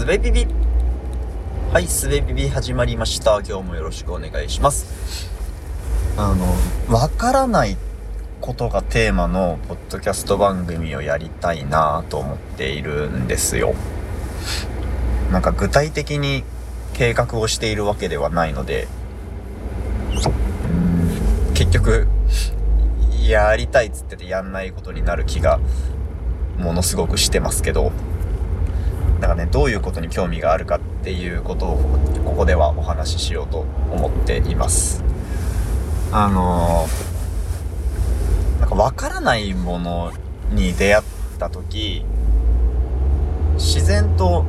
すべビビはい、すべビビ始まりました。今日もよろしくお願いします。あの、わからないことがテーマのポッドキャスト番組をやりたいなと思っているんですよ。なんか具体的に計画をしているわけではないので、うん結局、やりたいっつっててやんないことになる気がものすごくしてますけど、だかね、どういうことに興味があるかっていうことをここではお話ししようと思っています。あのー、なんかわからないものに出会った時、自然と、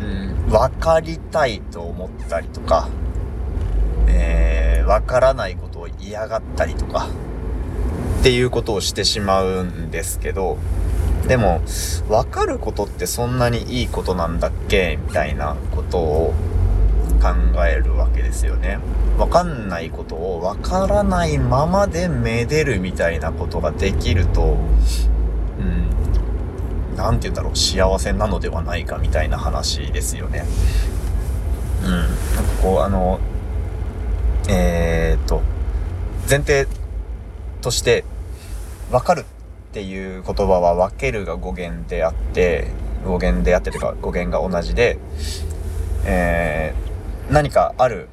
うん、わかりたいと思ったりとか、えー、わからないことを嫌がったりとか、っていうことをしてしまうんですけど、でも、わかることってそんなにいいことなんだっけ？みたいなことを考えるわけですよね。わかんないことをわからないままでめでるみたいなことができると、うん、なんて言うんだろう、幸せなのではないかみたいな話ですよね。うん。なんかこう、あの、えー、っと、前提として、わかるっていう言葉は分けるが語源であって、語源であってというか語源が同じで、えー、何かある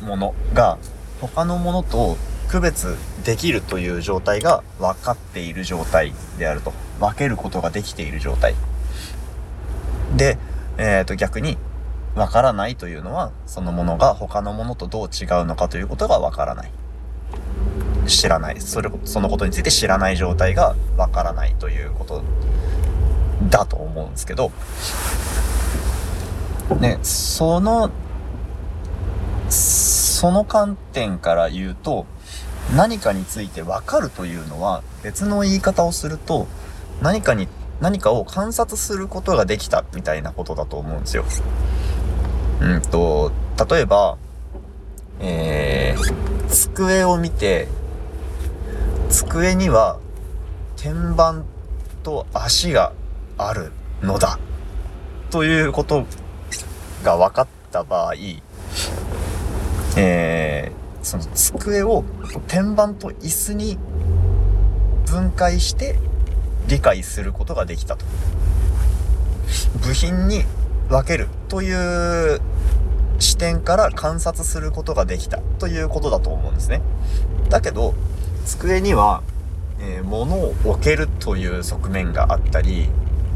ものが他のものと区別できるという状態が分かっている状態であると。分けることができている状態。で、えっ、と逆に分からないというのはそのものが他のものとどう違うのかということが分からない。知らない。それ、そのことについて知らない状態がわからないということだと思うんですけど、ね、その、その観点から言うと、何かについてわかるというのは別の言い方をすると、何かに、何かを観察することができたみたいなことだと思うんですよ。うんと、例えば、えー、机を見て、机には天板と足があるのだということが分かった場合、えー、その机を天板と椅子に分解して理解することができたと。部品に分けるという視点から観察することができたということだと思うんですね。だけど、机には、えー、物を置けるという側面があったり、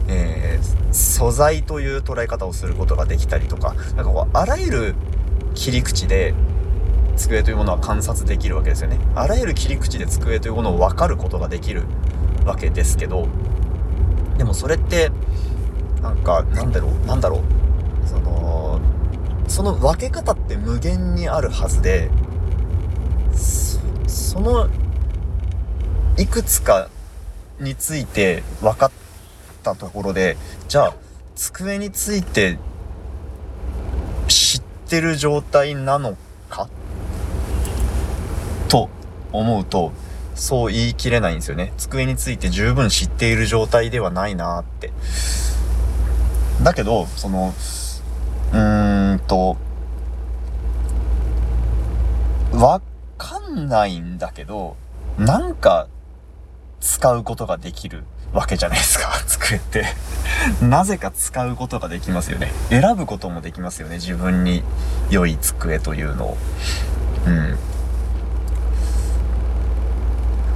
えー、素材という捉え方をすることができたりとか、なんかこう、あらゆる切り口で机というものは観察できるわけですよね。あらゆる切り口で机というものを分かることができるわけですけど、でもそれって、なんか、なんだろう、なんだろう、その、その分け方って無限にあるはずで、そのいくつかについて分かったところで、じゃあ、机について知ってる状態なのか？と思うと、そう言い切れないんですよね。机について十分知っている状態ではないなって。だけど、その、うーんと、わかんないんだけど、なんか使うことができるわけじゃないですか、机って。なぜか使うことができますよね。選ぶこともできますよね、自分に良い机というのを。うん。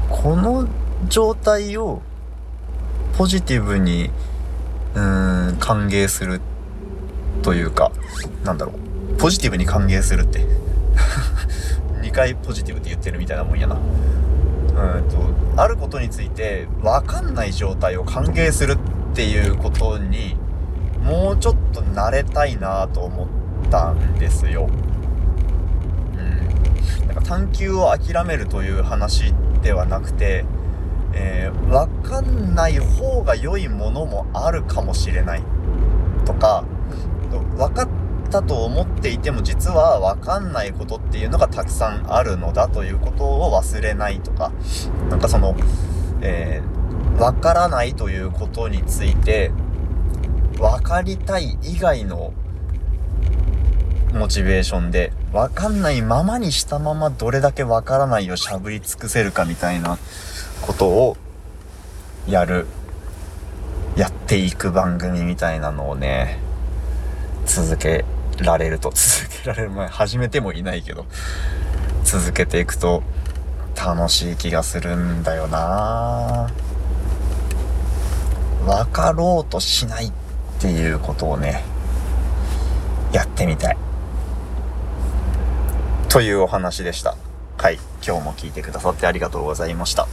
この状態をポジティブに、うーん、歓迎するというか、なんだろう。ポジティブに歓迎するって。2回ポジティブって言ってるみたいなもんやな。うんと、あることについて分かんない状態を歓迎するっていうことにもうちょっと慣れたいなと思ったんですよ。うん。なんか探求を諦めるという話ではなくて、えー、分かんない方が良いものもあるかもしれないとか、分かったと思っていても実は分かんないことっていうのがたくさんあるのだということを忘れないとか、なんかその、えー、分からないということについて、分かりたい以外のモチベーションで分かんないままにしたままどれだけ分からないをしゃぶり尽くせるかみたいなことをやるやっていく番組みたいなのをね続けられると 続けられる前始めてもいないけど続けていくと楽しい気がするんだよな。分かろうとしないっていうことをねやってみたい。というお話でした。はい。今日も聞いてくださってありがとうございました。